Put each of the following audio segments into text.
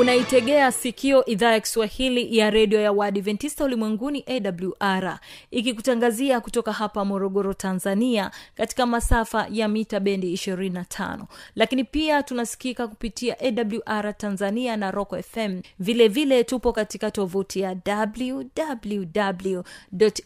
unaitegea sikio idhaa ya kiswahili ya redio ya waadventista ulimwenguni awr ikikutangazia kutoka hapa morogoro tanzania katika masafa ya mita bendi 25 lakini pia tunasikika kupitia awr tanzania na rock fm vilevile vile tupo katika tovuti ya www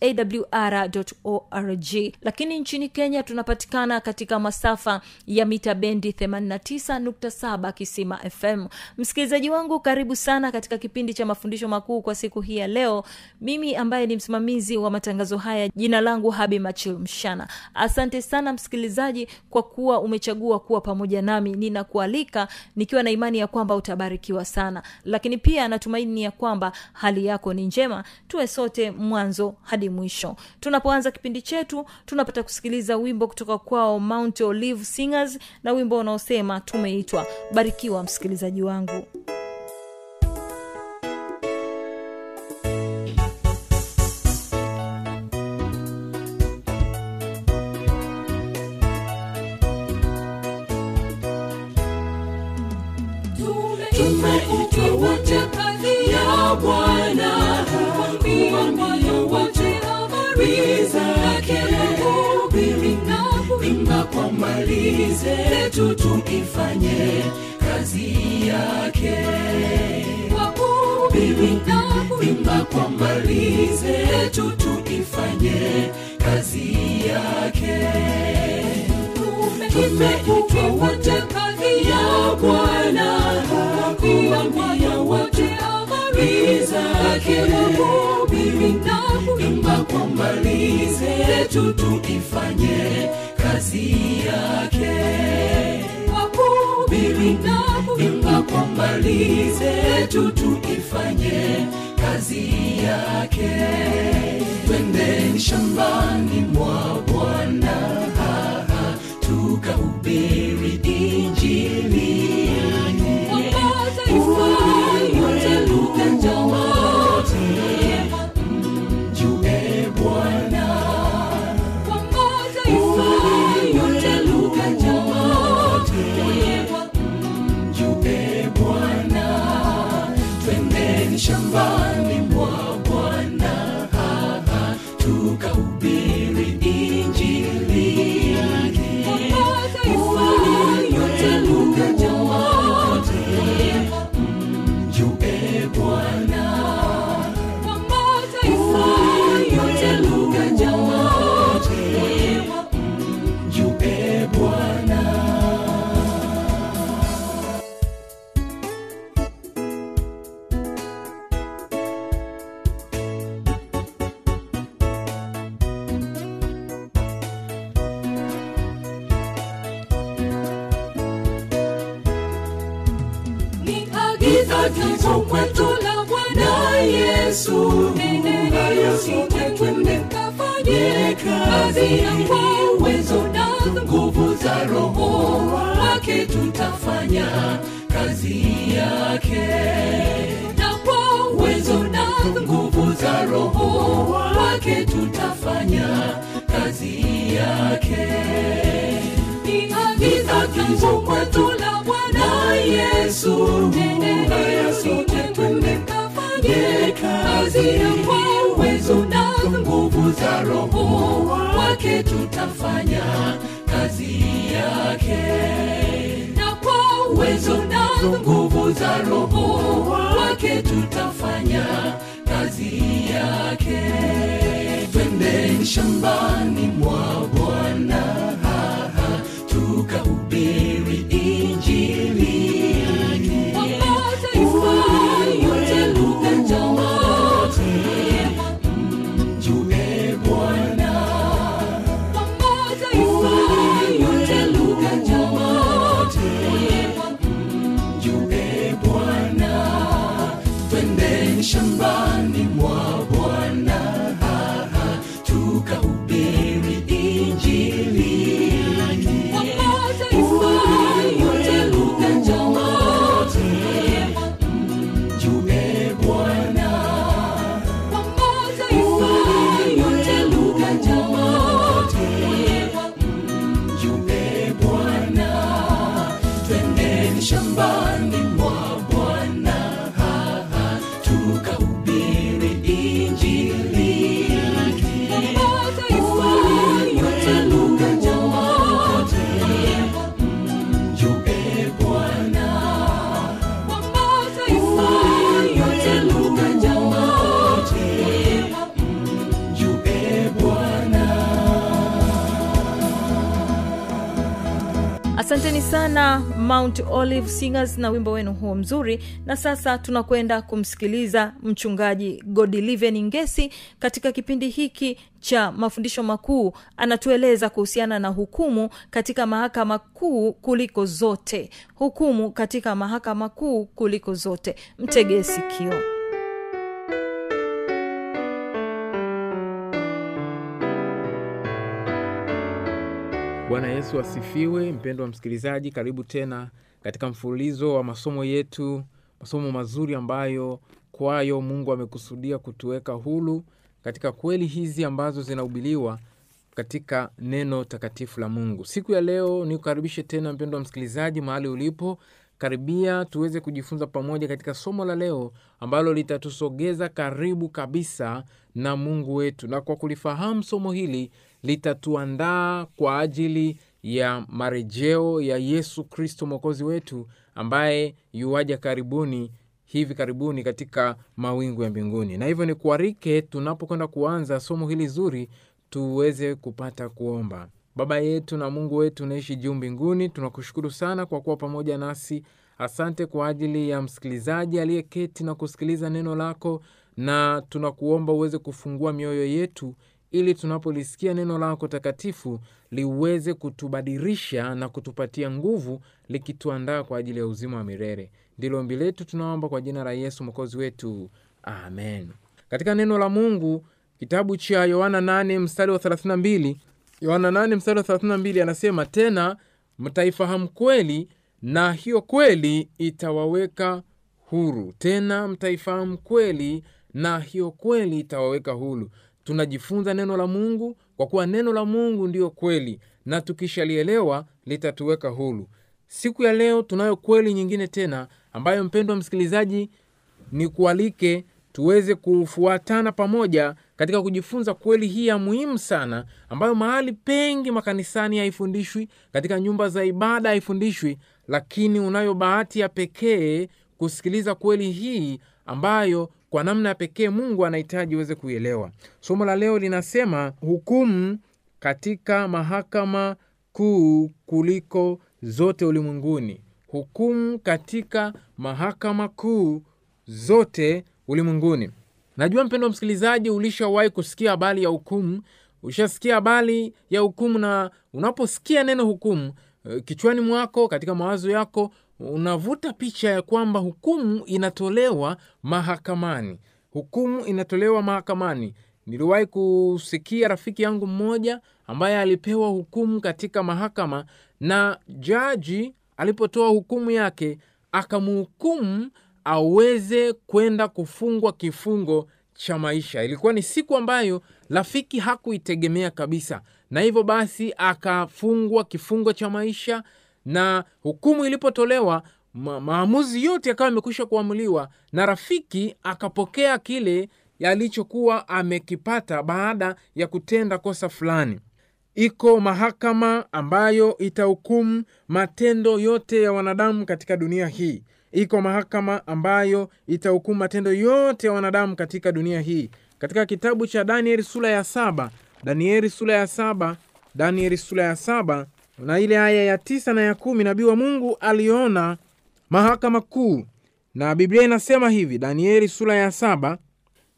awr org. Lakini nchini kenya tunapatikana katika masafa ya mita bendi 89.7 kisima fm msikilizaji wangu karibu sana katika kipindi cha mafundisho makuu kwa siku hii ya leo. Mimi ambaye ni msimamizi wa matangazo haya jina langu habi machil mshana. Asante sana msikilizaji kwa kuwa umechagua kuwa pamoja nami. Ninakualika nikiwa na imani ya kwamba utabarikiwa sana. Lakini pia natumaini ya kwamba hali yako ni njema. Tuwe sote mwanzo hadi mwisho. Tunapoanza kipindi chetu tunapata kusikiliza wimbo kutoka kwao mount olive singers na wimbo unaosema tumeitwa. Barikiwa msikilizaji wangu zetu tuifanye kazi yake. Imba kwa mali zetu tuifanye kazi yake. Tumeitwa wote kazi ya bwana. Kuambia wote habari zake. Hubiri na imba kwa mali zetu tuifanye kazi yake. Wahubiri na imba kwa mbali zetu tuifanye kazi yake. Twendeni shambani mwa bwana. Tukahubiri injili twendeni tutafanya kazi yake. Na kwa uwezo na nguvu za roho wake tutafanya kazi yake. Ni agizo kwetu la bwana yesu. Twende kafanye kazi ya kwa uwezo na nguvu za roho wake tutafanya kazi yake uwezo na nguvu za roho wake tutafanya kazi yake. Twendeni shambani mwa bwana. Tukaubiri sana mount olive singers na wimbo wenu huo mzuri. Na sasa tunakwenda kumsikiliza mchungaji godiliven ngesi katika kipindi hiki cha mafundisho makuu. Anatueleza kuhusiana na hukumu katika mahakama kuu kuliko zote. Hukumu katika mahakama kuu kuliko zote. Mtegee sikio bwana yesu asifiwe. Mpendwa msikilizaji karibu tena katika mfululizo wa masomo yetu masomo mazuri ambayo kwayo mungu amekusudia kutuweka hulu katika kweli hizi ambazo zinahubiriwa katika neno takatifu la mungu. Siku ya leo nikukaribishe tena mpendwa msikilizaji mahali ulipo. Karibia tuweze kujifunza pamoja katika somo la leo ambalo litatusogeza karibu kabisa na mungu wetu. Na kwa kulifahamu somo hili litatuandaa kwa ajili ya marejeo ya yesu kristo mwokozi wetu ambaye yuwaja karibuni hivi karibuni katika mawingu ya mbinguni. Na hivyo ni kuarike tunapokwenda kuanza somo hili zuri tuweze kupata kuomba. Baba yetu na mungu wetu unaishi juu mbinguni tunakushukuru sana kwa kuwa pamoja nasi. Asante kwa ajili ya msikilizaji aliyeketi na kusikiliza neno lako na tunakuomba uweze kufungua mioyo yetu ili tunapolisikia neno lako takatifu liweze kutubadilisha na kutupatia nguvu likituandaa kwa ajili ya uzima wa milele. Ndilo ombi letu tunaomba kwa jina la yesu mwokozi wetu. Amen. Katika neno la mungu kitabu cha yohana 8 mstari wa 32 yohana 8 mstari wa 32 anasema tena mtaifahamu kweli na hiyo kweli itawaweka huru. Tena mtaifahamu kweli na hiyo kweli itawaweka huru tunajifunza neno la mungu kwa kuwa neno la mungu ndiyo kweli na tukishalielewa litatuweka huru. Siku ya leo tunayo kweli nyingine tena ambayo mpendwa msikilizaji ni kualike tuweze kufuatana pamoja katika kujifunza kweli hii ya muhimu sana ambayo mahali pengi makanisani haifundishwi katika nyumba za ibada haifundishwi lakini unayo bahati ya pekee kusikiliza kweli hii ambayo kwa namna pekee mungu anahitaji uweze kuielewa. Somo la leo linasema hukumu katika mahakama kuu kuliko zote ulimwenguni. Hukumu katika mahakama kuu zote ulimwenguni. Najua mpendo msikilizaji ulishawahi kusikia habari ya hukumu? Ushasikia habari ya hukumu na unaposikia neno hukumu eh, kichwani mwako katika mawazo yako unavuta picha ya kwamba hukumu inatolewa mahakamani. Hukumu inatolewa mahakamani. Niliwahi kusikia rafiki yangu mmoja ambaye alipewa hukumu katika mahakama na jaji alipotoa hukumu yake akamhukumu aweze kwenda kufungwa kifungo cha maisha. Ilikuwa ni siku ambayo rafiki hakuitegemea kabisa. Na hivyo basi akafungwa kifungo cha maisha na hukumu ilipotolewa ma- maamuzi yote yakawa yamekwisha kuamuliwa na rafiki akapokea kile alichokuwa amekipata baada ya kutenda kosa fulani. Iko mahakama ambayo itahukumu matendo yote ya wanadamu katika dunia hii. Iko mahakama ambayo itahukumu matendo yote ya wanadamu katika dunia hii. Katika kitabu cha danieli sura ya saba danieli sura ya saba danieli sura ya saba na ile aya ya tisa na ya kumi nabii wa mungu aliona mahakama kuu. Na biblia inasema hivi danieli sura ya saba.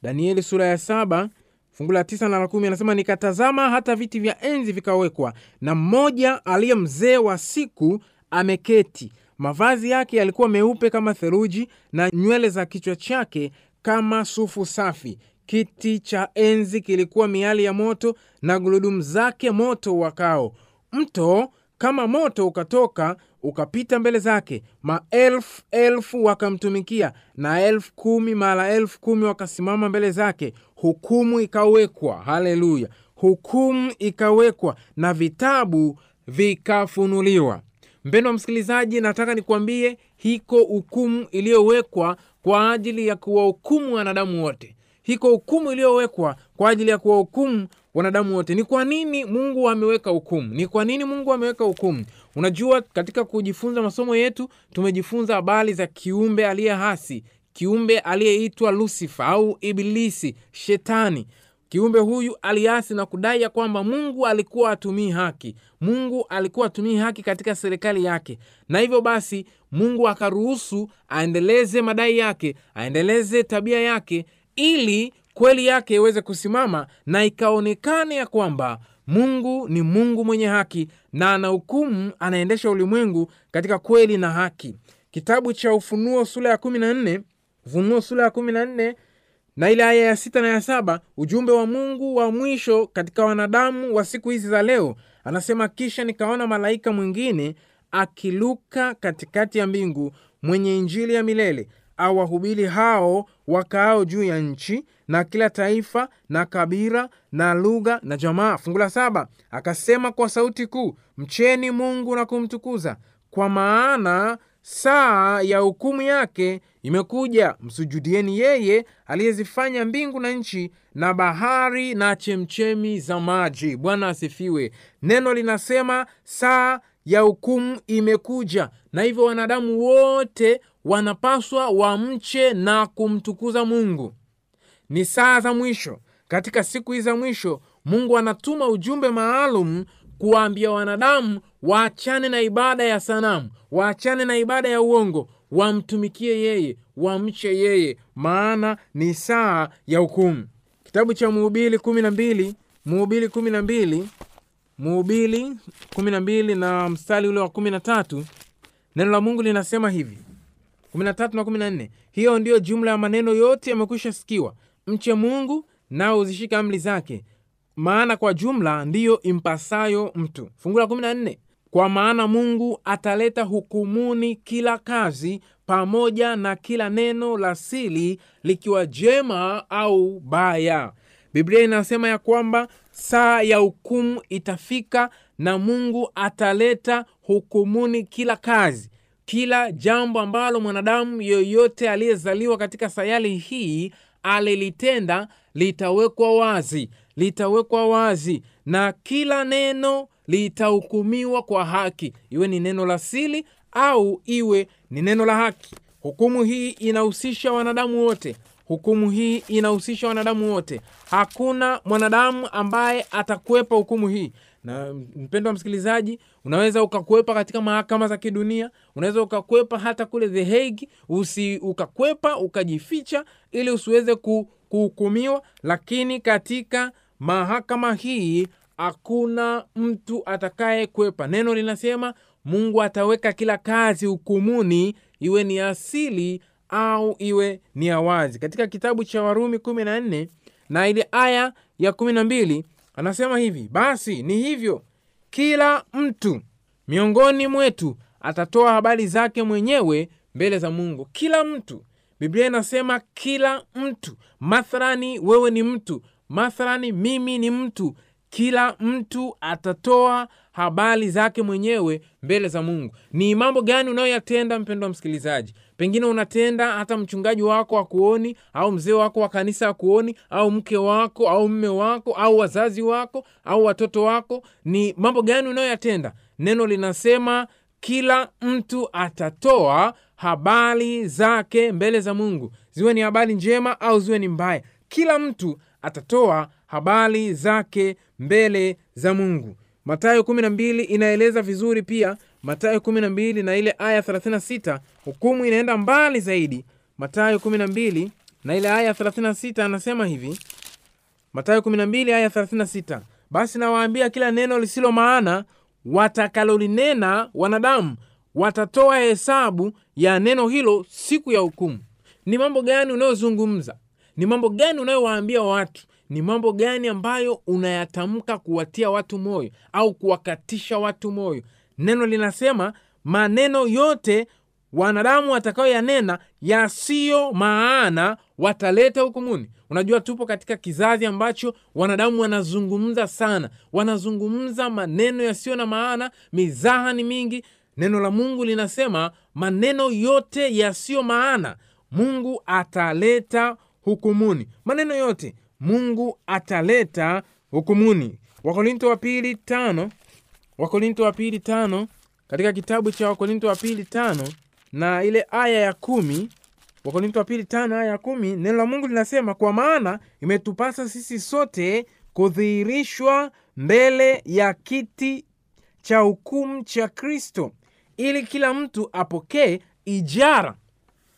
Danieli sura ya saba fungu la tisa na la kumi anasema nikatazama hata viti vya enzi vikawekwa na mmoja aliye mzee wa siku ameketi. Mavazi yake yalikuwa meupe kama theluji na nywele za kichwa chake kama sufu safi. Kiti cha enzi kilikuwa miali ya moto na gurudumu zake moto wakao mto kama moto ukatoka ukapita mbele zake maelfu elfu wakamtumikia na elfu kumi mara elfu kumi wakasimama mbele zake hukumu ikawekwa haleluya hukumu ikawekwa na vitabu vikafunuliwa. Mpendo wa msikilizaji nataka nikuambie hiko hukumu iliyowekwa kwa ajili ya kuwahukumu wanadamu wote. Hiko hukumu iliyowekwa kwa ajili ya kuwahukumu wanadamu wote. Ni kwa nini mungu ameweka hukumu? Ni kwa nini mungu ameweka hukumu? Unajua katika kujifunza masomo yetu tumejifunza habari za kiumbe aliye hasi kiumbe aliyeitwa lusifa au ibilisi shetani. Kiumbe huyu aliasi na kudai ya kwamba mungu alikuwa atumii haki. Mungu alikuwa atumii haki katika serikali yake. Na hivyo basi mungu akaruhusu aendeleze madai yake aendeleze tabia yake ili kweli yake iweze kusimama na ikaonekane ya kwamba mungu ni mungu mwenye haki na ana hukumu anaendesha ulimwengu katika kweli na haki. Kitabu cha ufunuo sura ya kumi na nne ufunuo sura ya kumi na nne na ile aya ya sita na ya saba ujumbe wa mungu wa mwisho katika wanadamu wa siku hizi za leo anasema kisha nikaona malaika mwingine akiluka katikati ya mbingu mwenye injili ya milele awahubiri hao wakaao juu ya nchi na kila taifa na kabila na lugha na jamaa. Fungu la saba akasema kwa sauti kuu mcheni mungu na kumtukuza. Kwa maana saa ya hukumu yake imekuja. Msujudieni yeye aliyezifanya mbingu na nchi na bahari na chemchemi za maji. Bwana asifiwe. Neno linasema saa ya hukumu imekuja. Na hivyo wanadamu wote wanapaswa wamche na kumtukuza mungu. Ni saa za mwisho. Katika siku hizi za mwisho mungu anatuma ujumbe maalum kuwaambia wanadamu waachane na ibada ya sanamu waachane na ibada ya uongo wamtumikie yeye wamche yeye. Maana ni saa ya hukumu. Kitabu cha muhubili kumi na mbili muhubili kumi na mbili muhubili kumi na mbili na mstari ule wa kumi na tatu neno la mungu linasema hivi. kumi na tatu na kumi na nne hiyo ndiyo jumla ya maneno yote yamekwisha sikiwa. Mche mungu nao uzishika amri zake maana kwa jumla ndiyo impasayo mtu. Fungu la kumi na nne kwa maana mungu ataleta hukumuni kila kazi pamoja na kila neno la sili likiwa jema au baya. Biblia inasema ya kwamba saa ya hukumu itafika na mungu ataleta hukumuni kila kazi kila jambo ambalo mwanadamu yoyote aliyezaliwa katika sayari hii alilitenda litawekwa wazi litawekwa wazi na kila neno litahukumiwa kwa haki. Iwe ni neno la sili au iwe ni neno la haki. Hukumu hii inahusisha wanadamu wote hukumu hii inahusisha wanadamu wote. Hakuna mwanadamu ambaye atakwepa hukumu hii. Na mpendo wa msikilizaji unaweza ukakwepa katika mahakama za kidunia unaweza ukakwepa hata kule the Hague usi ukakwepa ukajificha ili usiweze kuhukumiwa lakini katika mahakama hii hakuna mtu atakaye kwepa neno linasema mungu ataweka kila kazi hukumuni iwe ni asili au iwe ni ya wazi katika kitabu cha warumi kumi na nne na ile aya ya kumi na mbili anasema hivi basi ni hivyo kila mtu miongoni mwetu atatoa habari zake mwenyewe mbele za mungu. Kila mtu. Biblia inasema kila mtu. Mathalani wewe ni mtu mathalani mimi ni mtu kila mtu atatoa habari zake mwenyewe mbele za mungu. Ni mambo gani unayoyatenda mpendo wa msikilizaji? Pengine unatenda hata mchungaji wako akuoni au mzee wako wa kanisa akuoni au mke wako au mme wako au wazazi wako au watoto wako. Ni mambo gani unayoyatenda? Neno linasema kila mtu atatoa habari zake mbele za mungu. Ziwe ni habari njema au ziwe ni mbaya. Kila mtu atatoa habari zake mbele za mungu matayo kumi na mbili inaeleza vizuri pia. Matayo kumi na ile aya 36 hukumu inaenda mbali zaidi. Matayo kumi na mbili na ile aya 36 anasema hivi. Matayo 12 aya 36 basi nawaambia kila neno lisilo maana watakalolinena wanadamu watatoa hesabu ya neno hilo siku ya hukumu. Ni mambo gani unayozungumza? Ni mambo gani unayowaambia watu ni mambo gani ambayo unayatamka kuwatia watu moyo au kuwakatisha watu moyo? Neno linasema maneno yote wanadamu watakayoyanena yasiyo maana wataleta hukumuni. Unajua tupo katika kizazi ambacho wanadamu wanazungumza sana. Wanazungumza maneno yasiyo na maana mizaha ni mingi. Neno la mungu linasema maneno yote yasiyo maana mungu ataleta hukumuni. Maneno yote mungu ataleta hukumuni. Wakorinto wa pili tano. Wakorinto wa pili tano. Katika kitabu cha wakorinto wa pili tano na ile aya ya kumi. Wakorinto wa pili tano aya ya kumi neno la mungu linasema kwa maana imetupasa sisi sote kudhihirishwa mbele ya kiti cha hukumu cha kristo ili kila mtu apokee ijara.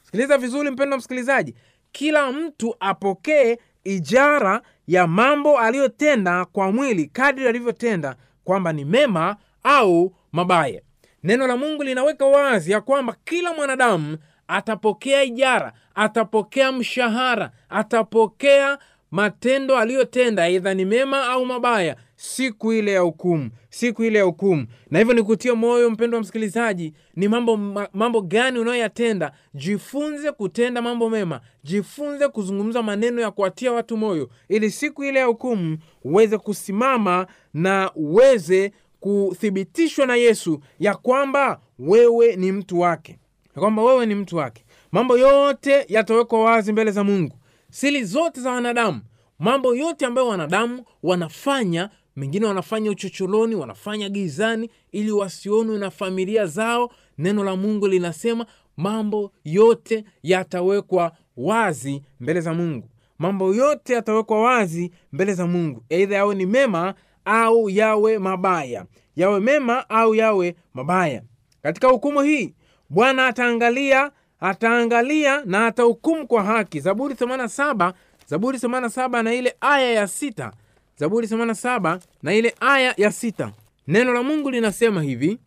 Sikiliza vizuri mpendo msikilizaji. Kila mtu apokee ijara ya mambo aliyotenda kwa mwili kadri alivyotenda kwamba ni mema au mabaya. Neno la mungu linaweka wazi ya kwamba kila mwanadamu atapokea ijara atapokea mshahara atapokea matendo aliyotenda aidha ni mema au mabaya siku ile ya hukumu siku ile ya hukumu. Na hivyo nikutia moyo mpendo wa msikilizaji ni mambo, mambo gani unayoyatenda? Jifunze kutenda mambo mema jifunze kuzungumza maneno ya kuwatia watu moyo ili siku ile ya hukumu uweze kusimama na uweze kuthibitishwa na yesu ya kwamba wewe ni mtu wake. Ya kwamba wewe ni mtu wake. Mambo yote yatawekwa wazi mbele za mungu. Sili zote za wanadamu mambo yote ambayo wanadamu wanafanya mengine wanafanya uchocholoni wanafanya gizani ili wasionwe na familia zao. Neno la mungu linasema mambo yote yatawekwa wazi mbele za mungu. Mambo yote yatawekwa wazi mbele za mungu. Eidha yawe ni mema au yawe mabaya. Yawe mema au yawe mabaya. Katika hukumu hii bwana ataangalia ataangalia na atahukumu kwa haki. Zaburi 87 zaburi 87 na ile aya ya sita zaburi 87 na ile aya ya sita. Neno la mungu linasema hivi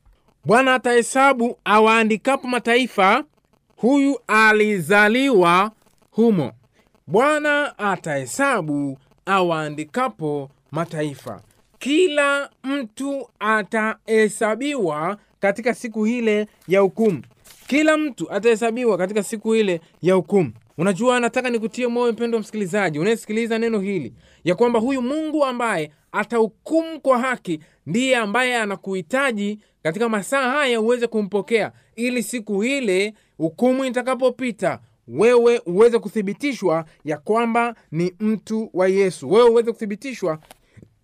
bwana atahesabu awaandikapo mataifa huyu alizaliwa humo. Bwana atahesabu awaandikapo mataifa. Kila mtu atahesabiwa katika siku ile ya hukumu. Kila mtu atahesabiwa katika siku ile ya hukumu unajua nataka nikutie moyo mpendo wa msikilizaji unayesikiliza neno hili ya kwamba huyu mungu ambaye atahukumu kwa haki ndiye ambaye anakuhitaji katika masaa haya uweze kumpokea ili siku ile hukumu itakapopita wewe uweze kuthibitishwa ya kwamba ni mtu wa yesu. Wewe uweze kuthibitishwa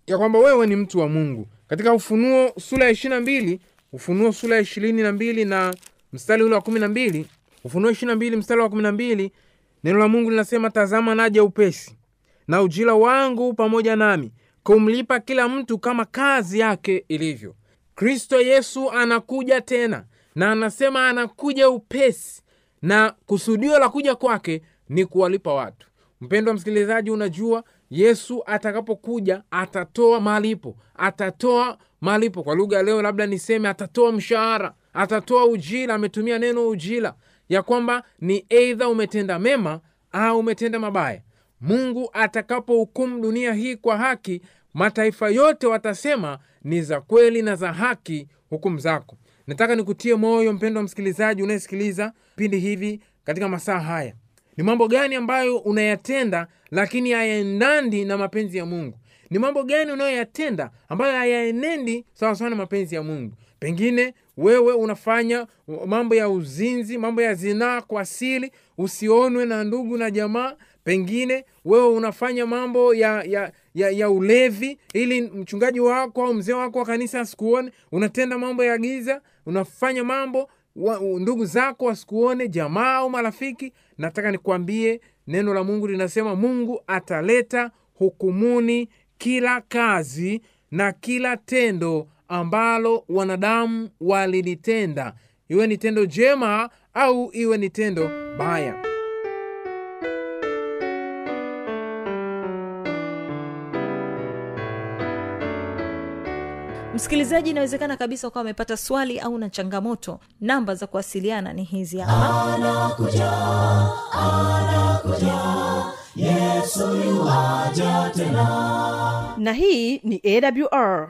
ya kwamba wewe ni mtu wa mungu. Katika ufunuo sura ya ishirina mbili ufunuo sura ya ishirini na mbili na mstari ule wa kumi na mbili ufunuo ishirina mbili mstari wa kumi na mbili neno la mungu linasema tazama naja upesi na ujira wangu pamoja nami kumlipa kila mtu kama kazi yake ilivyo. Kristo yesu anakuja tena na anasema anakuja upesi na kusudio la kuja kwake ni kuwalipa watu. Mpendwa msikilizaji unajua yesu atakapokuja atatoa malipo atatoa malipo. Kwa lugha leo labda niseme atatoa mshahara atatoa ujira ametumia neno ujira ya kwamba ni eidha umetenda mema au umetenda mabaya. Mungu atakapohukumu dunia hii kwa haki mataifa yote watasema ni za kweli na za haki hukumu zako. Nataka nikutie moyo mpendo wa msikilizaji unayesikiliza vipindi hivi katika masaa haya. Ni mambo gani ambayo unayatenda lakini hayaendandi na mapenzi ya mungu? Ni mambo gani unayoyatenda ambayo hayaenendi sawasawa na mapenzi ya mungu? Pengine wewe unafanya mambo ya uzinzi mambo ya zinaa kwa siri usionwe na ndugu na jamaa. Pengine wewe unafanya mambo ya ya, ya, ya ulevi ili mchungaji wako au mzee wako wa kanisa asikuone. Unatenda mambo ya giza unafanya mambo wa, ndugu zako wasikuone jamaa au marafiki. Nataka nikwambie neno la mungu linasema mungu ataleta hukumuni kila kazi na kila tendo ambalo wanadamu walilitenda, iwe ni tendo jema au iwe ni tendo baya. msikilizaji inawezekana kabisa ukawa amepata swali au na changamoto. Namba za kuwasiliana ni hizi hapa. Na hii ni awr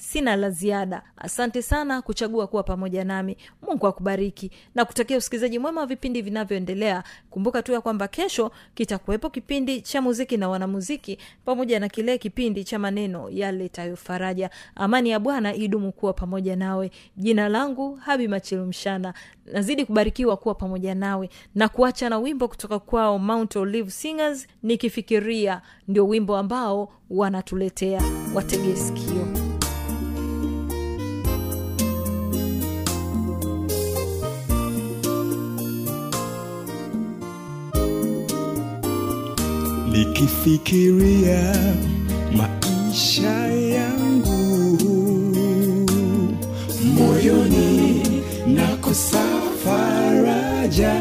sina la ziada. Asante sana kuchagua kuwa pamoja nami. Mungu akubariki na kutakia usikilizaji mwema wa vipindi vinavyoendelea. Kumbuka tu ya kwamba kesho kitakuwepo kipindi cha muziki na wanamuziki pamoja na kile kipindi cha maneno yaletayo faraja. Amani ya bwana idumu kuwa pamoja nawe. Jina langu habi Machilumshana, nazidi kubarikiwa kuwa pamoja nawe na kuacha na wimbo kutoka kwao mount olive singers nikifikiria. Ndio wimbo ambao wanatuletea. Watege nikifikiria maisha yangu moyoni nakosa faraja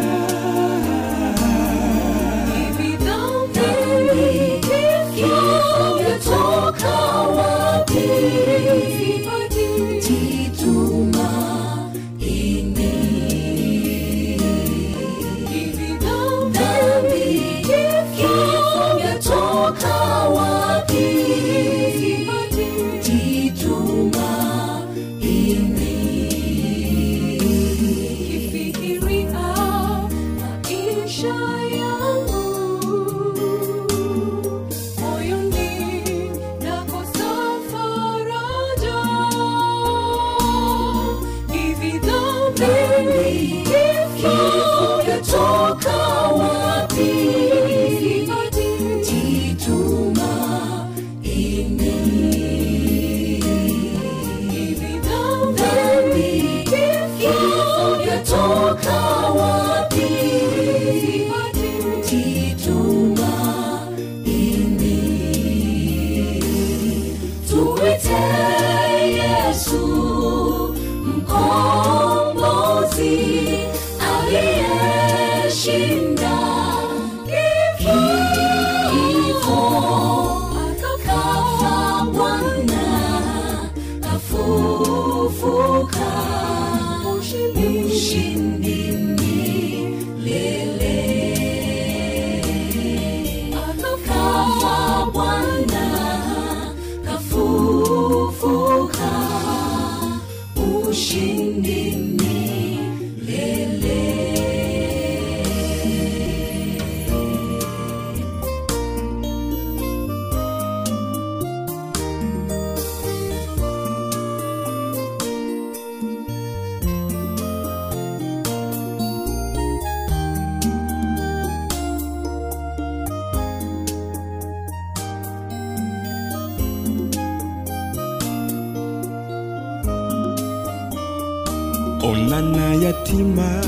Lima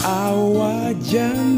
awal awajan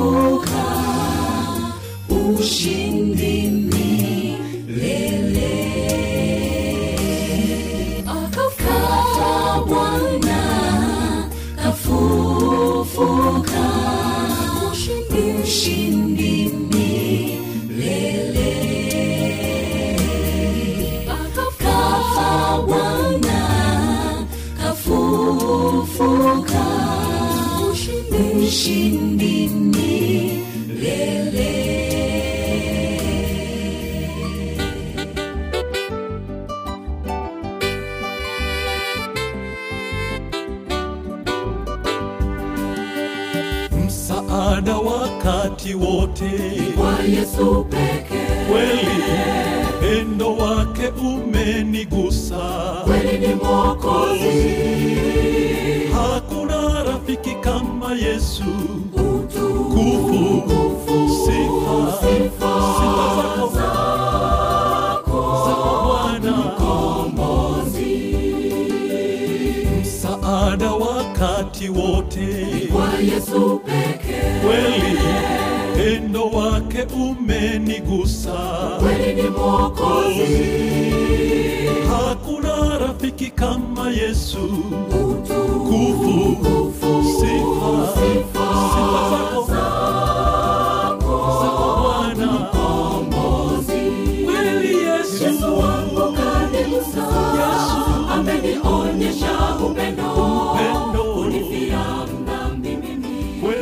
kutoka ushindi milele. Akafata bwana kafufuka. Ushindi milele. Akafata bwana kafufuka. Ushindi milele. Wote kwa Yesu pekee. Kweli pendo wake umenigusa. Kweli ni mwokozi. Hakuna rafiki kama yesu. Utukufu kufu sifa. sifa zako. Zako msaada wakati wote. Kwa Yesu pekee. Kweli upendo wake umenigusa, kweli ni Mwokozi. Hakuna rafiki kama Yesu, nguvu, sifa, sifa zako. Yesu. Amenionyesha upendo.